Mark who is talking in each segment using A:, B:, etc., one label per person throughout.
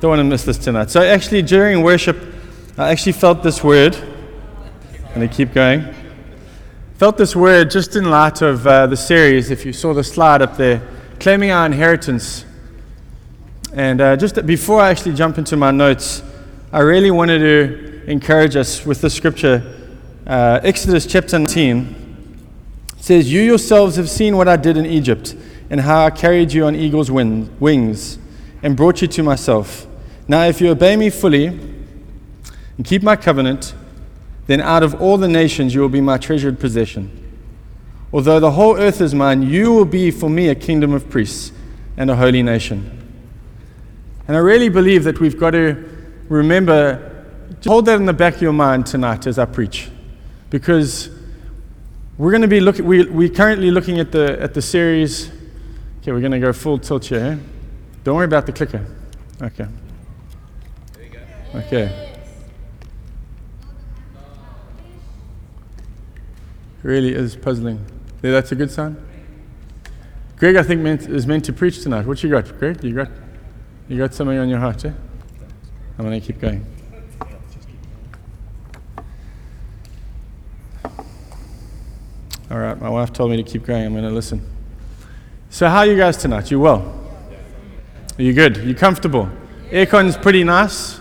A: Don't want to miss this tonight. So, actually, during worship, I actually felt this word. And I keep going. Felt this word just in light of uh, the series, if you saw the slide up there, claiming our inheritance. And uh, just before I actually jump into my notes, I really wanted to encourage us with the scripture. Uh, Exodus chapter 19 says, You yourselves have seen what I did in Egypt, and how I carried you on eagle's wings, and brought you to myself. Now, if you obey me fully and keep my covenant, then out of all the nations you will be my treasured possession. Although the whole earth is mine, you will be for me a kingdom of priests and a holy nation. And I really believe that we've got to remember, hold that in the back of your mind tonight as I preach. Because we're going to be looking, we, we're currently looking at the, at the series. Okay, we're going to go full tilt here. Don't worry about the clicker. Okay. Okay. Really is puzzling. Yeah, that's a good sign. Greg, I think, meant, is meant to preach tonight. What you got, Greg? You got, you got something on your heart, eh? I'm going to keep going. All right, my wife told me to keep going. I'm going to listen. So, how are you guys tonight? You well? Are you good? You comfortable? Aircon's pretty nice.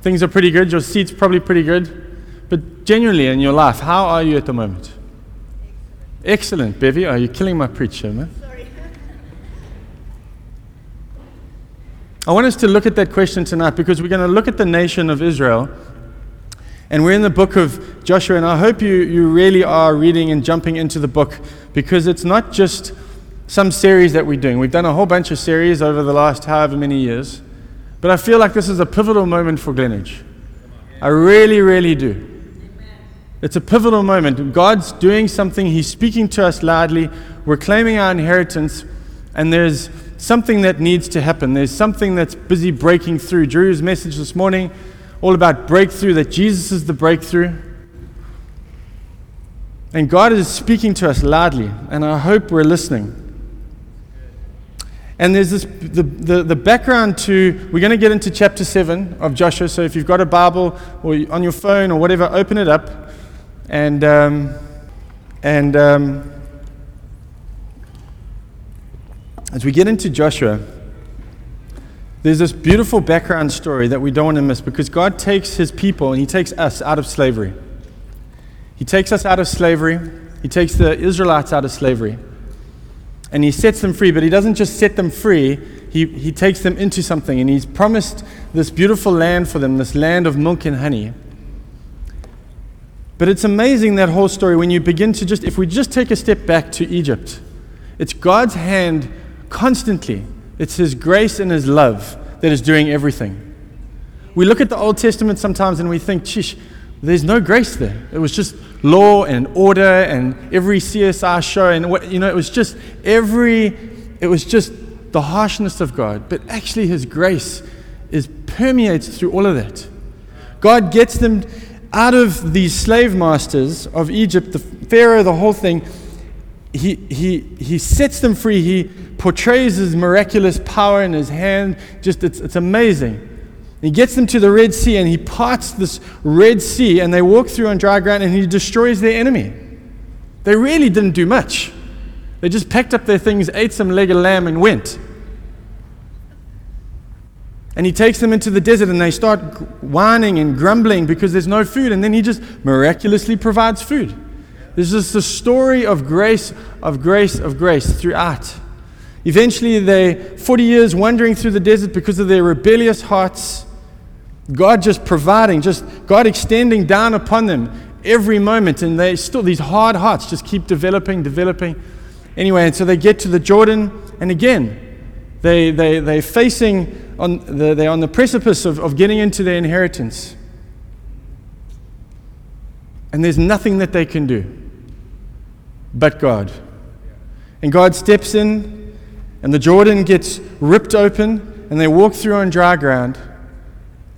A: Things are pretty good. Your seat's probably pretty good. But genuinely in your life, how are you at the moment? Excellent, Bevy. Are you killing my preacher, man? Sorry. I want us to look at that question tonight because we're going to look at the nation of Israel. And we're in the book of Joshua, and I hope you, you really are reading and jumping into the book because it's not just some series that we're doing. We've done a whole bunch of series over the last however many years. But I feel like this is a pivotal moment for Glenridge. I really, really do. It's a pivotal moment. God's doing something, He's speaking to us loudly. We're claiming our inheritance, and there's something that needs to happen. There's something that's busy breaking through. Drew's message this morning, all about breakthrough, that Jesus is the breakthrough. And God is speaking to us loudly, and I hope we're listening. And there's this, the, the, the background to, we're going to get into chapter 7 of Joshua. So if you've got a Bible or on your phone or whatever, open it up. And, um, and um, as we get into Joshua, there's this beautiful background story that we don't want to miss because God takes his people and he takes us out of slavery. He takes us out of slavery, he takes the Israelites out of slavery and he sets them free, but he doesn't just set them free, he, he takes them into something, and he's promised this beautiful land for them, this land of milk and honey. But it's amazing that whole story when you begin to just, if we just take a step back to Egypt, it's God's hand constantly, it's His grace and His love that is doing everything. We look at the Old Testament sometimes and we think, chish, there's no grace there. It was just law and order and every CSI show and what, you know, it was just every, it was just the harshness of God. But actually, His grace is permeates through all of that. God gets them out of these slave masters of Egypt, the Pharaoh, the whole thing. He, he, he sets them free. He portrays his miraculous power in his hand. Just, it's, it's amazing. He gets them to the Red Sea and he parts this Red Sea and they walk through on dry ground and he destroys their enemy. They really didn't do much. They just packed up their things, ate some leg of lamb, and went. And he takes them into the desert and they start whining and grumbling because there's no food. And then he just miraculously provides food. This is the story of grace, of grace, of grace throughout. Eventually, they 40 years wandering through the desert because of their rebellious hearts. God just providing, just God extending down upon them every moment. And they still, these hard hearts just keep developing, developing. Anyway, and so they get to the Jordan, and again, they, they, they're facing, on the, they're on the precipice of, of getting into their inheritance. And there's nothing that they can do but God. And God steps in, and the Jordan gets ripped open, and they walk through on dry ground.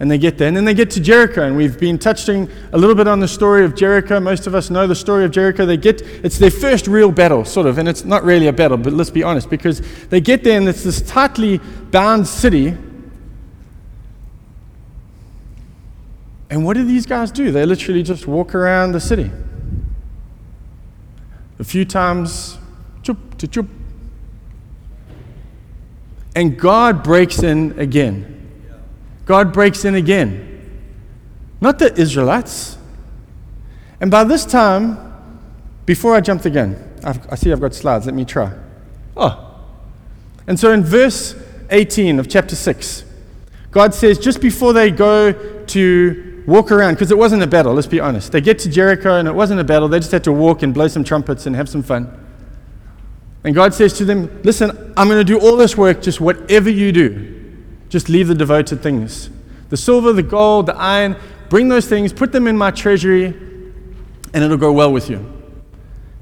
A: And they get there. And then they get to Jericho. And we've been touching a little bit on the story of Jericho. Most of us know the story of Jericho. They get, it's their first real battle, sort of. And it's not really a battle, but let's be honest, because they get there and it's this tightly bound city. And what do these guys do? They literally just walk around the city. A few times, chup chup. And God breaks in again. God breaks in again. Not the Israelites. And by this time, before I jump again, I've, I see I've got slides. Let me try. Oh. And so in verse 18 of chapter 6, God says, just before they go to walk around, because it wasn't a battle, let's be honest. They get to Jericho and it wasn't a battle. They just had to walk and blow some trumpets and have some fun. And God says to them, Listen, I'm going to do all this work, just whatever you do, just leave the devoted things. The silver, the gold, the iron, bring those things, put them in my treasury, and it'll go well with you.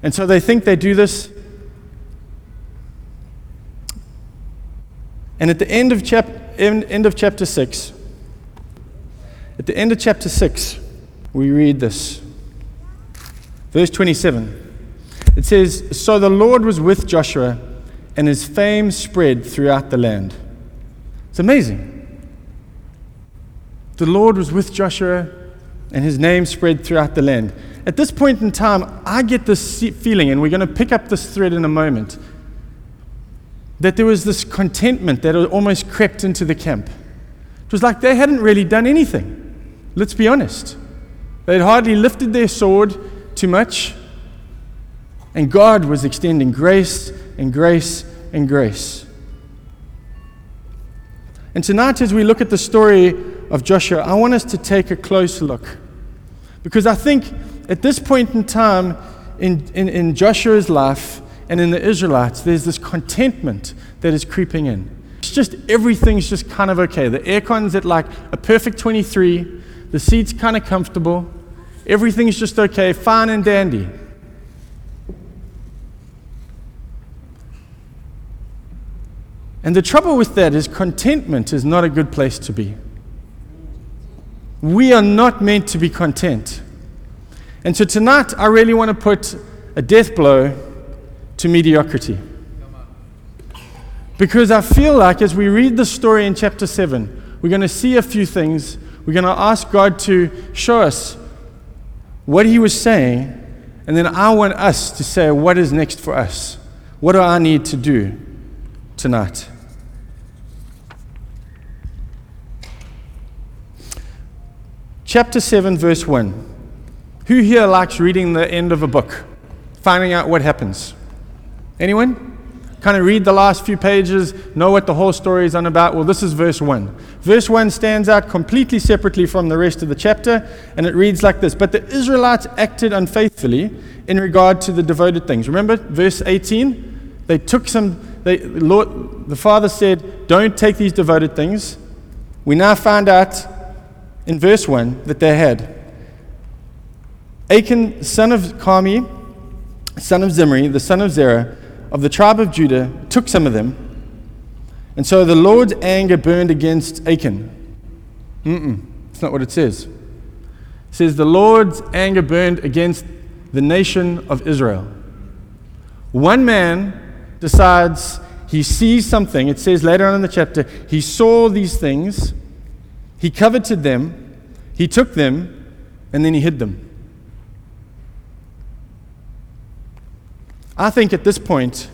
A: And so they think they do this. And at the end of, chap- end, end of chapter 6, at the end of chapter 6, we read this. Verse 27. It says, So the Lord was with Joshua, and his fame spread throughout the land. It's amazing. The Lord was with Joshua, and his name spread throughout the land. At this point in time, I get this feeling, and we're going to pick up this thread in a moment, that there was this contentment that almost crept into the camp. It was like they hadn't really done anything. Let's be honest. They'd hardly lifted their sword too much, and God was extending grace and grace and grace. And tonight, as we look at the story of Joshua, I want us to take a close look. Because I think at this point in time in, in, in Joshua's life and in the Israelites, there's this contentment that is creeping in. It's just everything's just kind of okay. The aircon's at like a perfect 23, the seat's kind of comfortable, everything's just okay, fine and dandy. And the trouble with that is contentment is not a good place to be. We are not meant to be content. And so tonight, I really want to put a death blow to mediocrity. Because I feel like as we read the story in chapter 7, we're going to see a few things. We're going to ask God to show us what He was saying, and then I want us to say, what is next for us? What do I need to do tonight? Chapter 7, verse 1. Who here likes reading the end of a book, finding out what happens? Anyone? Kind of read the last few pages, know what the whole story is on about. Well, this is verse 1. Verse 1 stands out completely separately from the rest of the chapter, and it reads like this But the Israelites acted unfaithfully in regard to the devoted things. Remember verse 18? They took some, they, Lord, the Father said, Don't take these devoted things. We now find out in verse 1 that they had. Achan, son of Carmi, son of Zimri, the son of Zerah, of the tribe of Judah, took some of them. And so the Lord's anger burned against Achan. Mm-mm, that's not what it says. It says the Lord's anger burned against the nation of Israel. One man decides he sees something. It says later on in the chapter, he saw these things he coveted them, he took them, and then he hid them. I think at this point,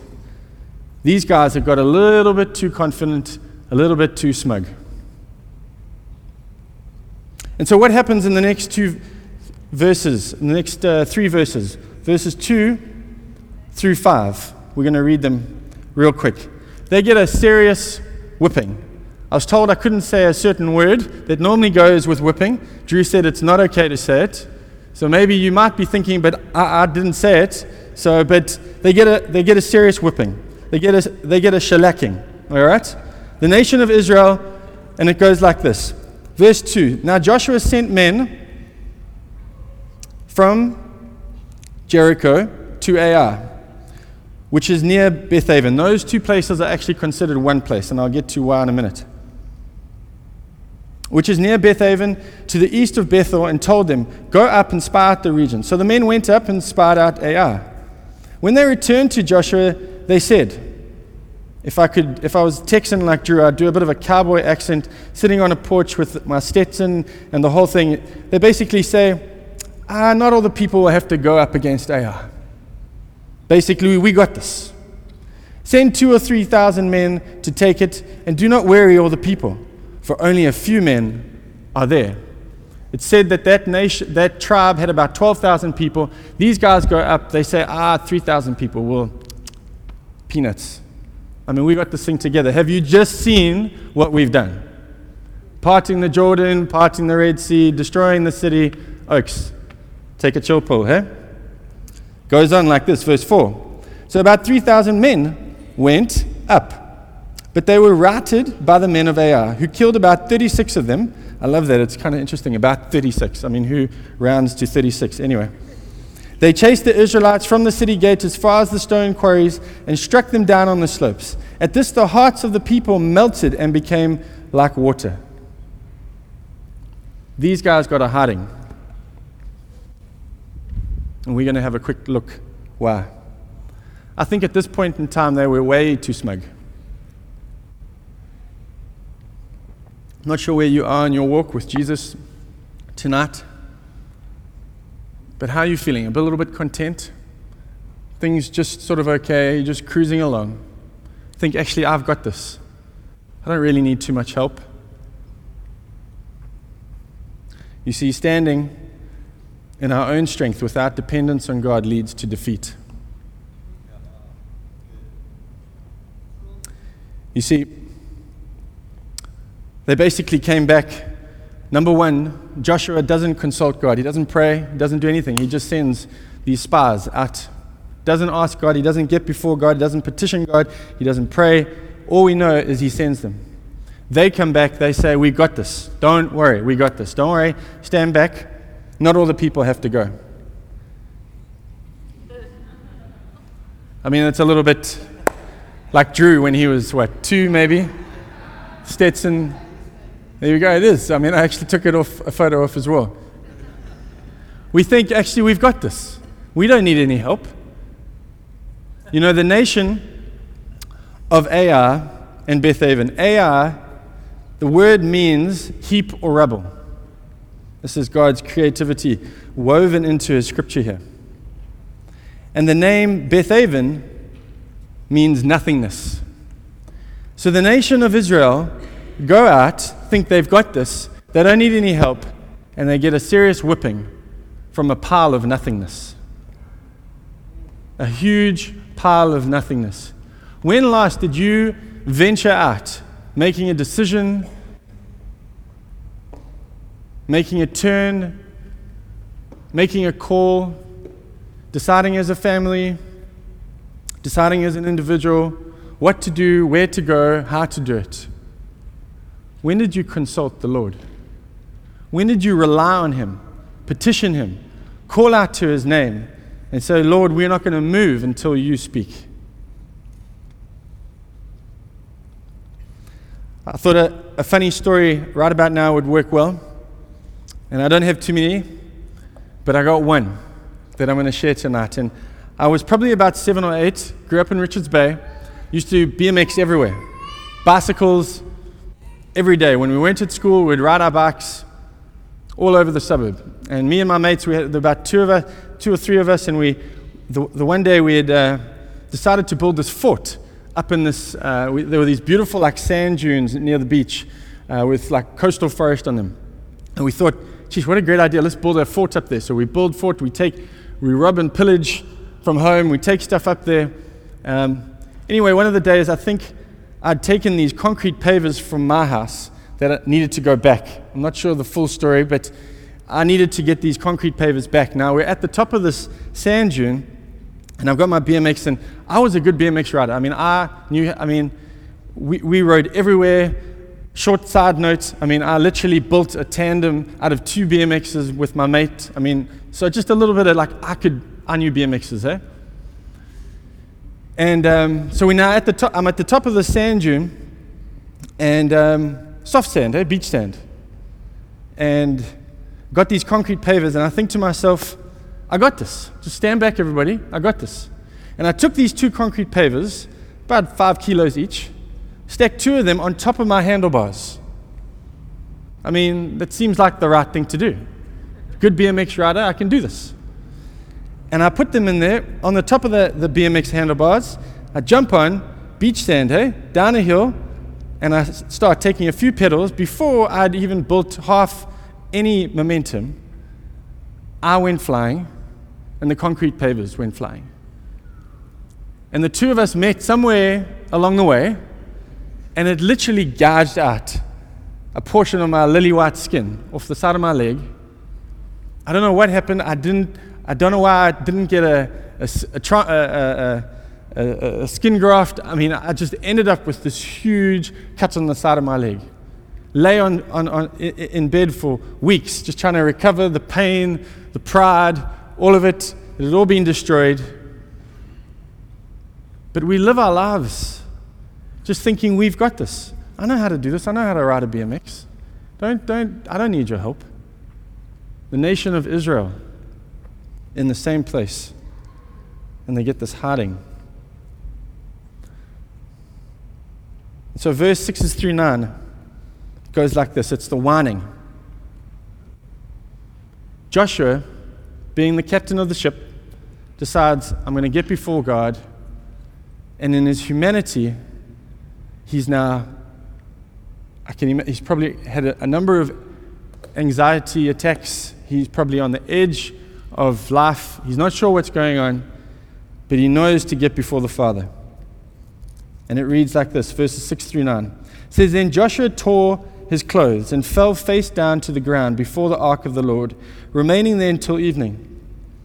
A: these guys have got a little bit too confident, a little bit too smug. And so, what happens in the next two verses, in the next uh, three verses, verses 2 through 5? We're going to read them real quick. They get a serious whipping. I was told I couldn't say a certain word that normally goes with whipping. Drew said it's not okay to say it. So maybe you might be thinking, but I, I didn't say it. So, but they get a, they get a serious whipping. They get a, they get a shellacking. All right? The nation of Israel, and it goes like this. Verse 2 Now Joshua sent men from Jericho to Ai which is near Bethaven. Those two places are actually considered one place, and I'll get to why in a minute which is near Bethaven, to the east of Bethel, and told them, Go up and spy out the region. So the men went up and spied out Ai. When they returned to Joshua, they said, If I could, if I was Texan like Drew, I'd do a bit of a cowboy accent, sitting on a porch with my Stetson and the whole thing. They basically say, ah, not all the people will have to go up against Ai. Basically, we got this. Send two or three thousand men to take it, and do not weary all the people, for only a few men are there. It said that that, nation, that tribe had about 12,000 people. These guys go up, they say, ah, 3,000 people. Well, peanuts. I mean, we got this thing together. Have you just seen what we've done? Parting the Jordan, parting the Red Sea, destroying the city. Oaks, take a chill pill, hey? Goes on like this, verse 4. So about 3,000 men went up, but they were routed by the men of Ai, who killed about 36 of them. I love that. It's kind of interesting. About 36. I mean, who rounds to 36? Anyway. They chased the Israelites from the city gate as far as the stone quarries and struck them down on the slopes. At this, the hearts of the people melted and became like water. These guys got a hiding. And we're going to have a quick look why. I think at this point in time, they were way too smug. Not sure where you are in your walk with Jesus tonight. But how are you feeling? A little bit content? Things just sort of okay, just cruising along. Think, actually, I've got this. I don't really need too much help. You see, standing in our own strength without dependence on God leads to defeat. You see, they basically came back Number one, Joshua doesn't consult God. He doesn't pray, he doesn't do anything. He just sends these spies out. Doesn't ask God, he doesn't get before God, he doesn't petition God, he doesn't pray. All we know is he sends them. They come back, they say, We got this. Don't worry, we got this. Don't worry, stand back. Not all the people have to go. I mean, it's a little bit like Drew when he was, what, two maybe? Stetson, there you go, it is. I mean, I actually took it off a photo off as well. We think actually we've got this. We don't need any help. You know, the nation of Ai and Bethaven. Ai, the word means heap or rubble. This is God's creativity woven into his scripture here. And the name Bethaven means nothingness. So the nation of Israel go out, think they've got this, they don't need any help, and they get a serious whipping from a pile of nothingness. A huge pile of nothingness. When last did you venture out, making a decision, making a turn, making a call, deciding as a family, deciding as an individual what to do, where to go, how to do it? When did you consult the Lord? When did you rely on Him, petition Him, call out to His name, and say, Lord, we're not going to move until you speak? I thought a, a funny story right about now would work well. And I don't have too many, but I got one that I'm going to share tonight. And I was probably about seven or eight, grew up in Richards Bay, used to BMX everywhere bicycles, every day. When we went to school, we'd ride our bikes all over the suburb. And me and my mates, we had about two of us, two or three of us, and we, the, the one day we had uh, decided to build this fort up in this. Uh, we, there were these beautiful like sand dunes near the beach uh, with like coastal forest on them, and we thought, geez, what a great idea! Let's build a fort up there. So we build fort. We take, we rob and pillage from home. We take stuff up there. Um, anyway, one of the days, I think I'd taken these concrete pavers from my house that needed to go back. I'm not sure the full story, but I needed to get these concrete pavers back. Now we're at the top of this sand dune, and I've got my BMX, and I was a good BMX rider. I mean, I knew, I mean, we, we rode everywhere. Short side note, I mean, I literally built a tandem out of two BMXs with my mate. I mean, so just a little bit of like, I could, I knew BMXs, eh? And um, so we're now at the top, I'm at the top of the sand dune, and um, soft sand, eh, beach sand. And got these concrete pavers, and I think to myself, I got this. Just stand back, everybody. I got this. And I took these two concrete pavers about five kilos each, stacked two of them on top of my handlebars. I mean, that seems like the right thing to do. Good BMX rider, I can do this. And I put them in there on the top of the, the BMX handlebars. I jump on, beach sand, hey, down a hill, and I start taking a few pedals before I'd even built half any momentum. I went flying, and the concrete pavers went flying. And the two of us met somewhere along the way, and it literally gouged out a portion of my lily white skin off the side of my leg. I don't know what happened. I didn't. I don't know why I didn't get a, a, a, a, skin graft. I mean, I just ended up with this huge cut on the side of my leg. Lay on, on, on in bed for weeks, just trying to recover the pain, the pride, all of it. It had all been destroyed. But we live our lives just thinking we've got this. I know how to do this. I know how to ride a BMX. Don't, don't, I don't need your help. The nation of Israel in the same place, and they get this hiding. So, verse 6 through 9 goes like this it's the whining. Joshua, being the captain of the ship, decides, I'm going to get before God, and in his humanity, he's now I can, he's probably had a, a number of anxiety attacks. He's probably on the edge of life. He's not sure what's going on, but he knows to get before the Father. And it reads like this verses 6 through 9. It says, Then Joshua tore his clothes and fell face down to the ground before the ark of the Lord, remaining there until evening.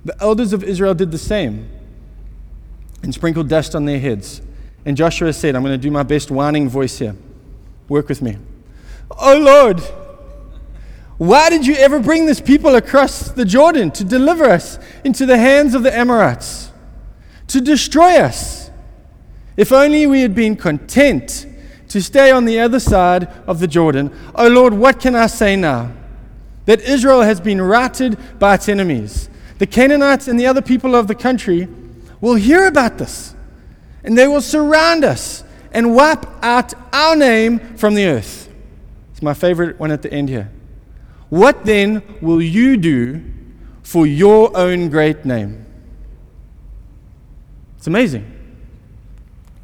A: The elders of Israel did the same and sprinkled dust on their heads. And Joshua said, I'm going to do my best whining voice here. Work with me. Oh Lord, why did you ever bring this people across the Jordan to deliver us into the hands of the Amorites, to destroy us? If only we had been content to stay on the other side of the Jordan. Oh Lord, what can I say now? That Israel has been routed by its enemies. The Canaanites and the other people of the country will hear about this, and they will surround us and wipe out our name from the earth. It's my favorite one at the end here. What then will you do for your own great name? It's amazing.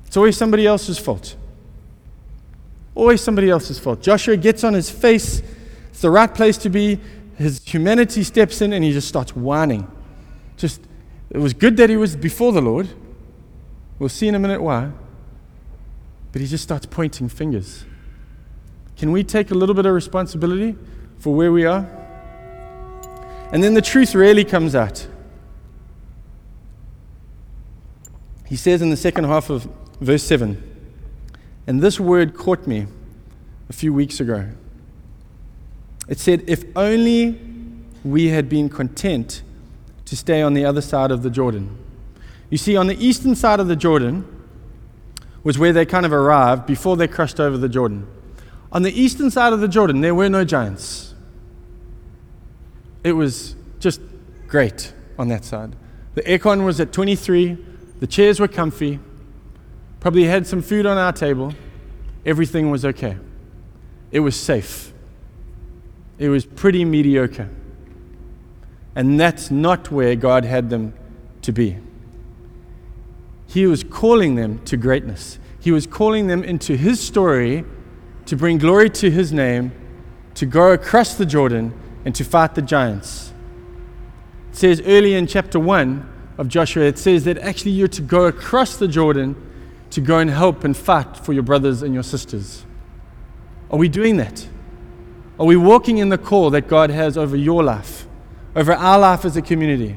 A: It's always somebody else's fault. Always somebody else's fault. Joshua gets on his face. It's the right place to be. His humanity steps in and he just starts whining. Just, it was good that he was before the Lord. We'll see in a minute why but he just starts pointing fingers. Can we take a little bit of responsibility for where we are? And then the truth really comes out. He says in the second half of verse 7, and this word caught me a few weeks ago. It said, If only we had been content to stay on the other side of the Jordan. You see, on the eastern side of the Jordan, was where they kind of arrived before they crossed over the Jordan. On the eastern side of the Jordan, there were no giants. It was just great on that side. The aircon was at 23, the chairs were comfy, probably had some food on our table. Everything was okay. It was safe. It was pretty mediocre. And that's not where God had them to be. He was calling them to greatness. He was calling them into His story to bring glory to His name, to go across the Jordan, and to fight the giants. It says early in chapter 1 of Joshua, it says that actually you're to go across the Jordan to go and help and fight for your brothers and your sisters. Are we doing that? Are we walking in the call that God has over your life, over our life as a community?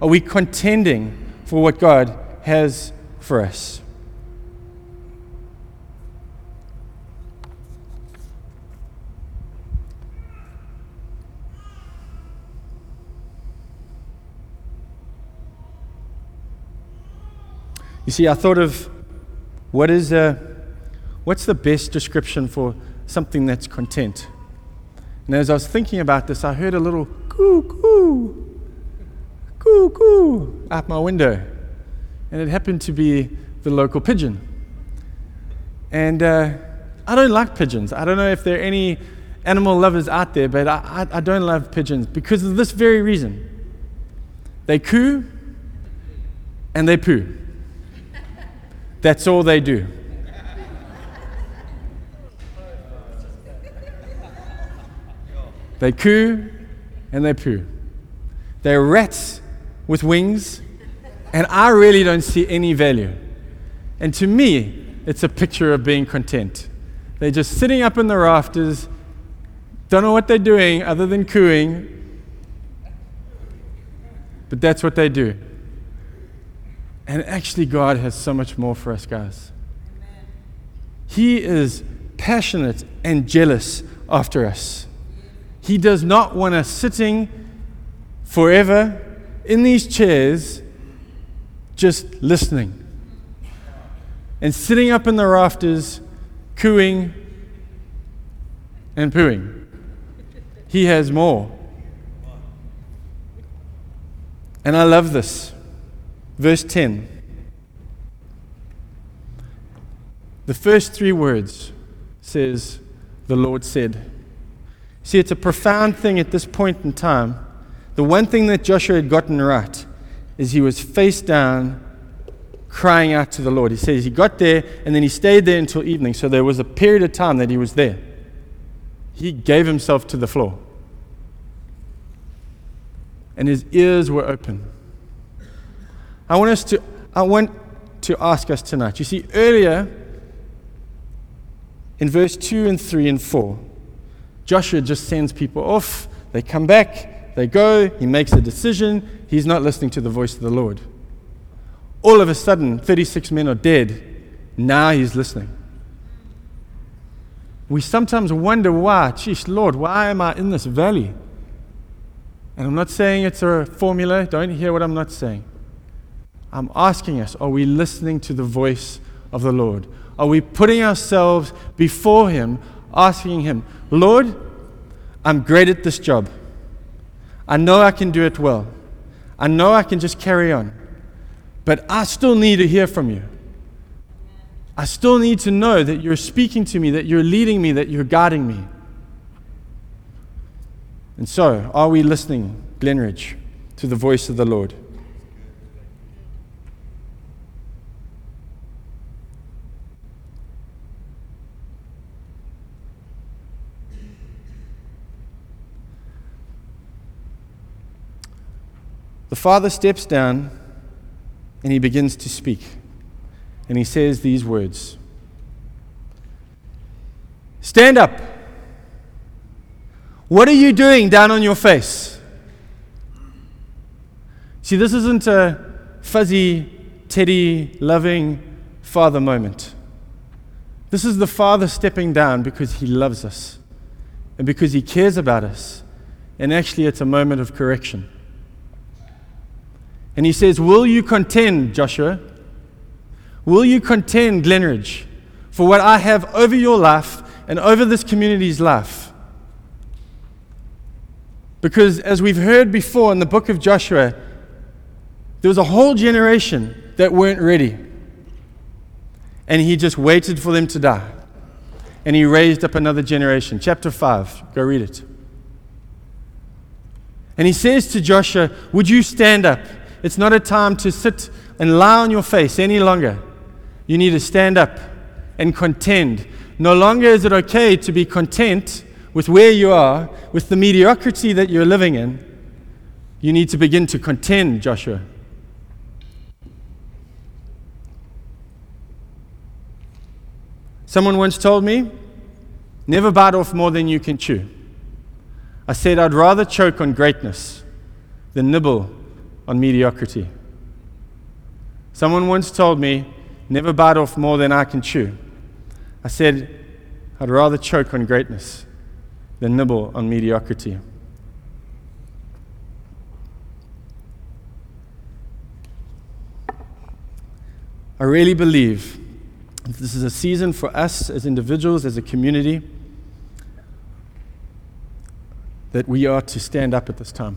A: Are we contending for what God has for us. You see, I thought of what is a, what's the best description for something that's content? And as I was thinking about this, I heard a little coo coo, coo coo out my window and it happened to be the local pigeon. And uh, I don't like pigeons. I don't know if there are any animal lovers out there, but I, I, I don't love pigeons because of this very reason. They coo and they poo. That's all they do. They coo and they poo. They're rats with wings, and I really don't see any value. And to me, it's a picture of being content. They're just sitting up in the rafters, don't know what they're doing other than cooing, but that's what they do. And actually, God has so much more for us, guys. He is passionate and jealous after us. He does not want us sitting forever in these chairs just listening and sitting up in the rafters cooing and pooing. He has more. And I love this. Verse 10. The first three words says, The Lord said. See, it's a profound thing at this point in time. The one thing that Joshua had gotten right is he was face down, crying out to the Lord. He says he got there and then he stayed there until evening. So there was a period of time that he was there. He gave himself to the floor. And his ears were open. I want us to I want to ask us tonight. You see, earlier in verse 2 and 3 and 4, Joshua just sends people off. They come back, they go, he makes a decision. He's not listening to the voice of the Lord. All of a sudden, 36 men are dead. Now he's listening. We sometimes wonder why, geez, Lord, why am I in this valley? And I'm not saying it's a formula. Don't hear what I'm not saying. I'm asking us are we listening to the voice of the Lord? Are we putting ourselves before Him, asking Him, Lord, I'm great at this job. I know I can do it well. I know I can just carry on. But I still need to hear from you. I still need to know that you're speaking to me, that you're leading me, that you're guiding me. And so, are we listening, Glenridge, to the voice of the Lord? The father steps down and he begins to speak. And he says these words Stand up. What are you doing down on your face? See, this isn't a fuzzy, teddy, loving father moment. This is the father stepping down because he loves us and because he cares about us. And actually, it's a moment of correction. And he says, Will you contend, Joshua? Will you contend, Glenridge, for what I have over your life and over this community's life? Because as we've heard before in the book of Joshua, there was a whole generation that weren't ready. And he just waited for them to die. And he raised up another generation. Chapter 5, go read it. And he says to Joshua, Would you stand up? It's not a time to sit and lie on your face any longer. You need to stand up and contend. No longer is it okay to be content with where you are, with the mediocrity that you're living in. You need to begin to contend, Joshua. Someone once told me, never bite off more than you can chew. I said, I'd rather choke on greatness than nibble on mediocrity. Someone once told me, never bite off more than I can chew. I said, I'd rather choke on greatness than nibble on mediocrity. I really believe this is a season for us as individuals, as a community, that we are to stand up at this time.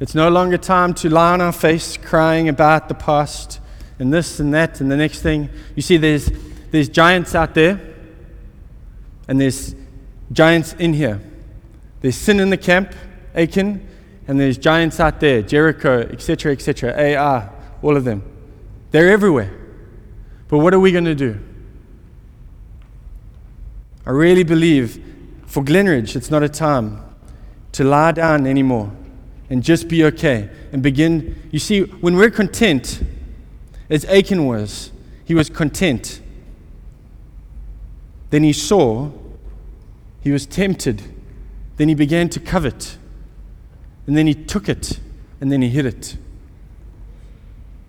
A: It's no longer time to lie on our face crying about the past and this and that and the next thing. You see, there's, there's giants out there, and there's giants in here. There's sin in the camp, Achan, and there's giants out there, Jericho, etc., etc., Ai, all of them. They're everywhere. But what are we going to do? I really believe for Glenridge, it's not a time to lie down anymore and just be okay and begin. You see, when we're content, as Achan was, he was content. Then he saw, he was tempted, then he began to covet, and then he took it, and then he hid it.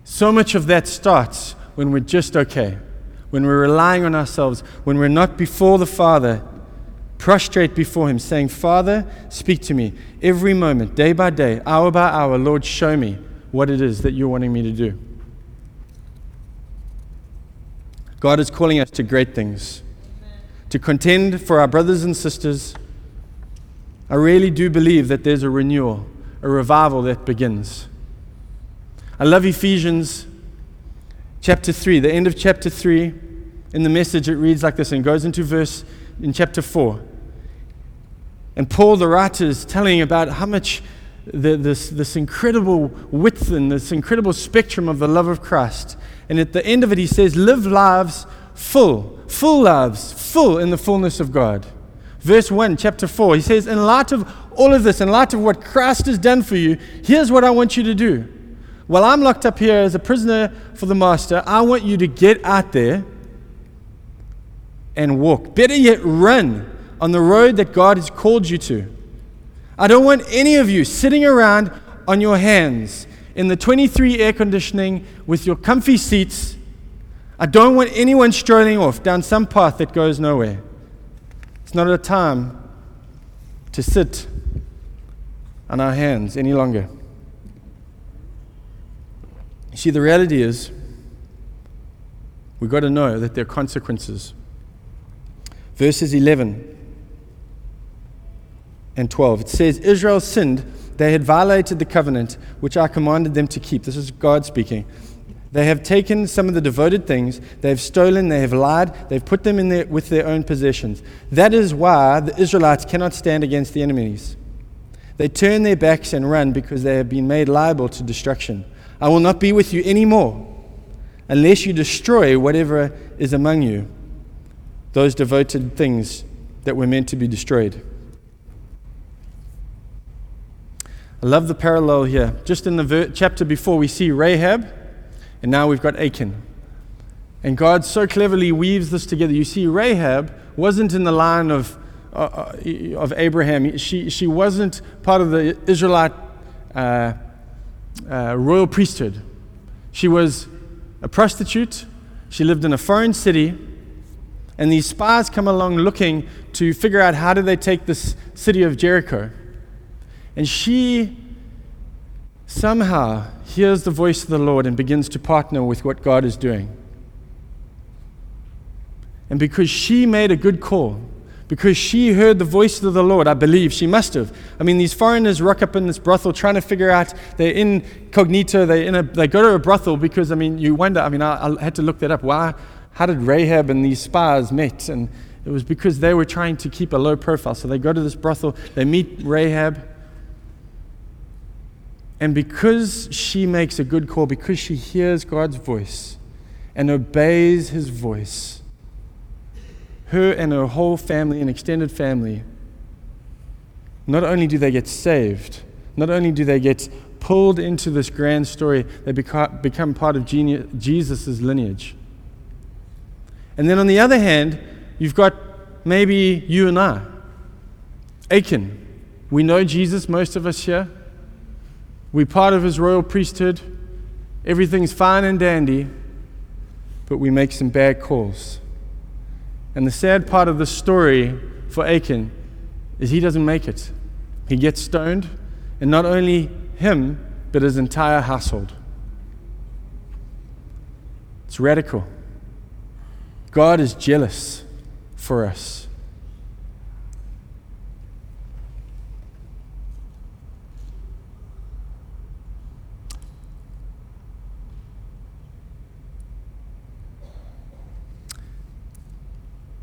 A: So much of that starts when we're just okay, when we're relying on ourselves, when we're not before the Father, prostrate before Him, saying, Father, speak to me every moment, day by day, hour by hour. Lord, show me what it is that you're wanting me to do. God is calling us to great things, to contend for our brothers and sisters. I really do believe that there's a renewal, a revival that begins. I love Ephesians chapter 3, the end of chapter 3. In the message, it reads like this and goes into verse in chapter 4. And Paul, the writer, is telling about how much the, this, this incredible width and this incredible spectrum of the love of Christ. And at the end of it, he says, Live lives full, full lives, full in the fullness of God. Verse 1, chapter 4, he says, In light of all of this, in light of what Christ has done for you, here's what I want you to do. While I'm locked up here as a prisoner for the master, I want you to get out there and walk. Better yet, run on the road that God has called you to. I don't want any of you sitting around on your hands in the 23 air conditioning with your comfy seats. I don't want anyone strolling off down some path that goes nowhere. It's not a time to sit on our hands any longer. You see, the reality is, we've got to know that there are consequences. Verses 11 and 12. It says, Israel sinned. They had violated the covenant which I commanded them to keep. This is God speaking. They have taken some of the devoted things, they have stolen, they have lied, they've put them in there with their own possessions. That is why the Israelites cannot stand against the enemies. They turn their backs and run because they have been made liable to destruction. I will not be with you anymore unless you destroy whatever is among you, those devoted things that were meant to be destroyed. I love the parallel here. Just in the ver- chapter before, we see Rahab, and now we've got Achan. And God so cleverly weaves this together. You see, Rahab wasn't in the line of, uh, uh of Abraham, she, she wasn't part of the Israelite uh, uh, royal priesthood. She was a prostitute, she lived in a foreign city. And these spies come along looking to figure out how do they take this city of Jericho. And she somehow hears the voice of the Lord and begins to partner with what God is doing. And because she made a good call, because she heard the voice of the Lord, I believe she must have. I mean, these foreigners rock up in this brothel trying to figure out, they're incognito, they, in a, they go to a brothel because, I mean, you wonder, I mean, I, I had to look that up. Why, how did Rahab and these spies meet? And it was because they were trying to keep a low profile. So they go to this brothel, they meet Rahab, and because she makes a good call, because she hears God's voice and obeys his voice, her and her whole family and extended family, not only do they get saved, not only do they get pulled into this grand story, they become part of Jesus' lineage. And then on the other hand, you've got maybe you and I. Achan. We know Jesus, most of us here. We're part of his royal priesthood. Everything's fine and dandy, but we make some bad calls. And the sad part of the story for Achan is he doesn't make it. He gets stoned, and not only him, but his entire household. It's radical. God is jealous for us.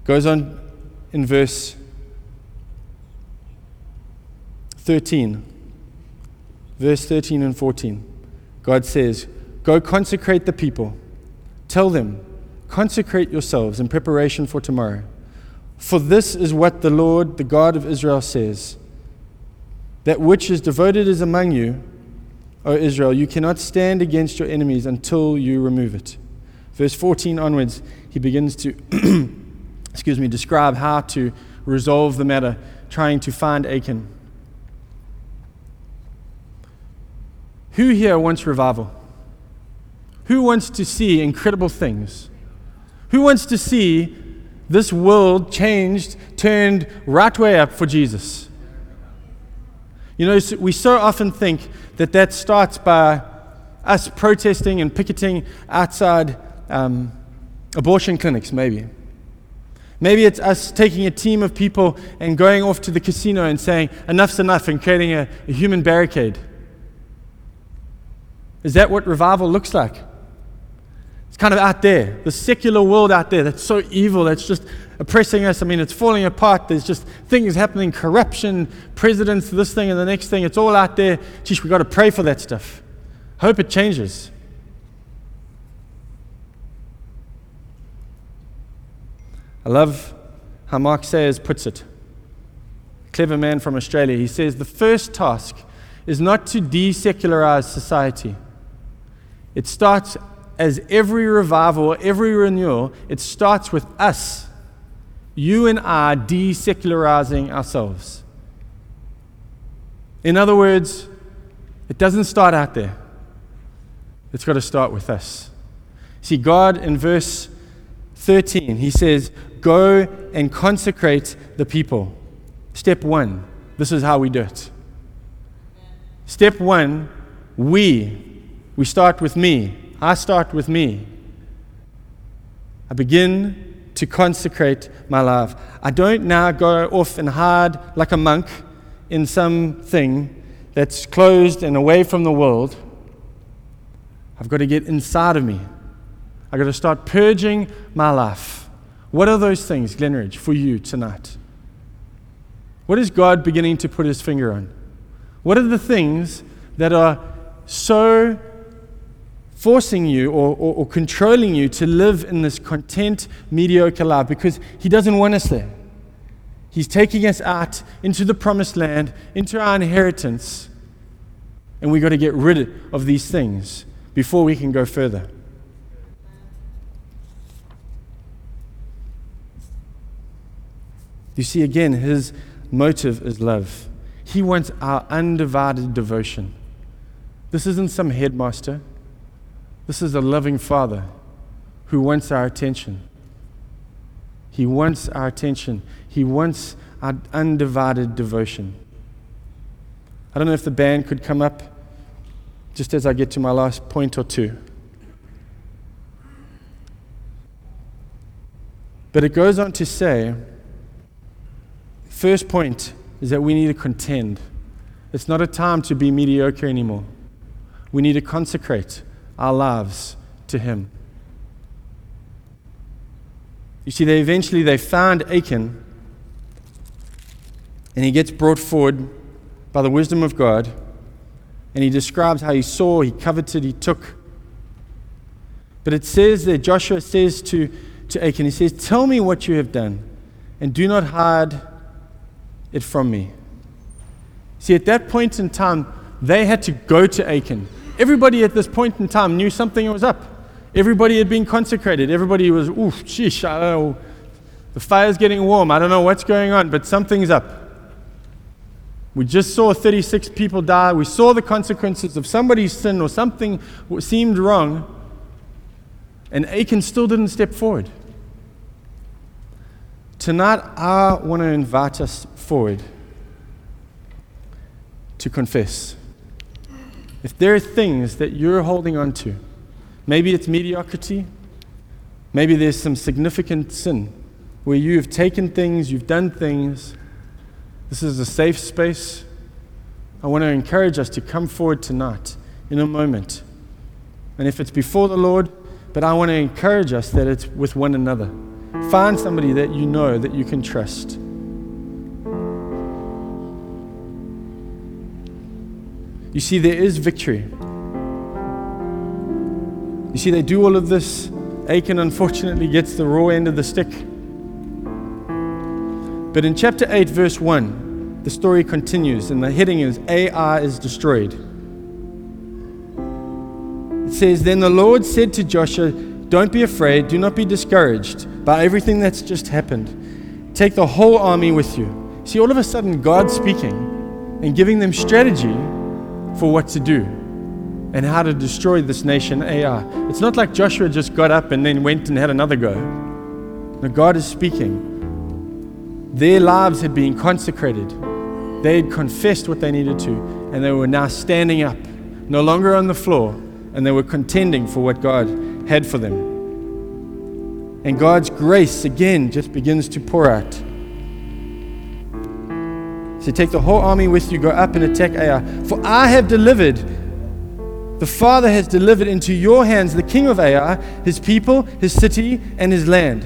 A: Goes on in verse 13. Verse 13 and 14. God says, Go consecrate the people. Tell them, consecrate yourselves in preparation for tomorrow. For this is what the Lord, the God of Israel, says That which is devoted is among you, O Israel. You cannot stand against your enemies until you remove it. Verse 14 onwards, he begins to, excuse me, describe how to resolve the matter, trying to find Achan. Who here wants revival? Who wants to see incredible things? Who wants to see this world changed, turned right way up for Jesus? You know, we so often think that that starts by us protesting and picketing outside um, abortion clinics, maybe. Maybe it's us taking a team of people and going off to the casino and saying, enough's enough, and creating a, a human barricade. Is that what revival looks like? It's kind of out there, the secular world out there that's so evil, that's just oppressing us. I mean, it's falling apart. There's just things happening corruption, presidents, this thing and the next thing. It's all out there. Geez, we've got to pray for that stuff. Hope it changes. I love how Mark Sayers puts it. Clever man from Australia. He says the first task is not to desecularize society. It starts as every revival, every renewal, it starts with us, you and I, desecularizing ourselves. In other words, it doesn't start out there. It's got to start with us. See, God in verse 13, he says, Go and consecrate the people. Step one, this is how we do it. Step one, we we start with me. I start with me. I begin to consecrate my life. I don't now go off and hide like a monk in something that's closed and away from the world. I've got to get inside of me. I've got to start purging my life. What are those things, Glenridge, for you tonight? What is God beginning to put his finger on? What are the things that are so forcing you or, or, or, controlling you to live in this content, mediocre life because He doesn't want us there. He's taking us out into the promised land, into our inheritance, and we've got to get rid of these things before we can go further. You see, again, His motive is love. He wants our undivided devotion. This isn't some headmaster. This is a loving Father who wants our attention. He wants our attention. He wants our undivided devotion. I don't know if the band could come up just as I get to my last point or two. But it goes on to say first point is that we need to contend. It's not a time to be mediocre anymore. We need to consecrate our lives to him. You see, they eventually they found Achan, and he gets brought forward by the wisdom of God, and he describes how he saw, he coveted, he took. But it says that Joshua says to, to Achan, he says, Tell me what you have done, and do not hide it from me. See, at that point in time, they had to go to Achan. Everybody at this point in time knew something was up. Everybody had been consecrated. Everybody was, oof, sheesh, I don't know. The fire's getting warm. I don't know what's going on, but something's up. We just saw 36 people die. We saw the consequences of somebody's sin or something seemed wrong. And Achan still didn't step forward. Tonight, I want to invite us forward to confess. If there are things that you're holding on to, maybe it's mediocrity, maybe there's some significant sin where you have taken things, you've done things. This is a safe space. I want to encourage us to come forward tonight in a moment. And if it's before the Lord, but I want to encourage us that it's with one another. Find somebody that you know that you can trust. You see, there is victory. You see, they do all of this. Achan unfortunately gets the raw end of the stick. But in chapter 8, verse 1, the story continues, and the heading is Ai is destroyed. It says, Then the Lord said to Joshua, Don't be afraid, do not be discouraged by everything that's just happened. Take the whole army with you. See, all of a sudden, God's speaking and giving them strategy for what to do and how to destroy this nation, Ai. It's not like Joshua just got up and then went and had another go. No, God is speaking. Their lives had been consecrated. They had confessed what they needed to, and they were now standing up, no longer on the floor, and they were contending for what God had for them. And God's grace again just begins to pour out. So take the whole army with you, go up and attack Ai. For I have delivered, the Father has delivered into your hands the king of Ai, his people, his city, and his land.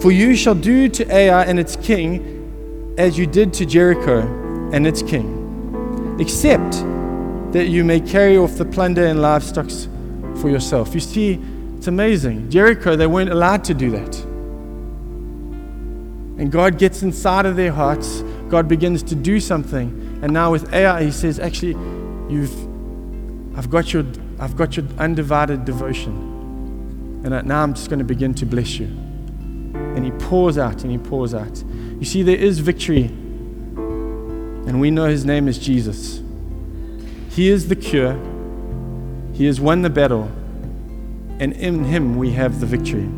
A: For you shall do to Ai and its king as you did to Jericho and its king, except that you may carry off the plunder and livestock for yourself. You see, it's amazing. Jericho, they weren't allowed to do that. And God gets inside of their hearts. God begins to do something. And now with Ai, He says, actually, you've, I've got your, I've got your undivided devotion. And now I'm just going to begin to bless you and he pours out and he pours out. You see, there is victory, and we know his name is Jesus. He is the cure, he has won the battle, and in him we have the victory.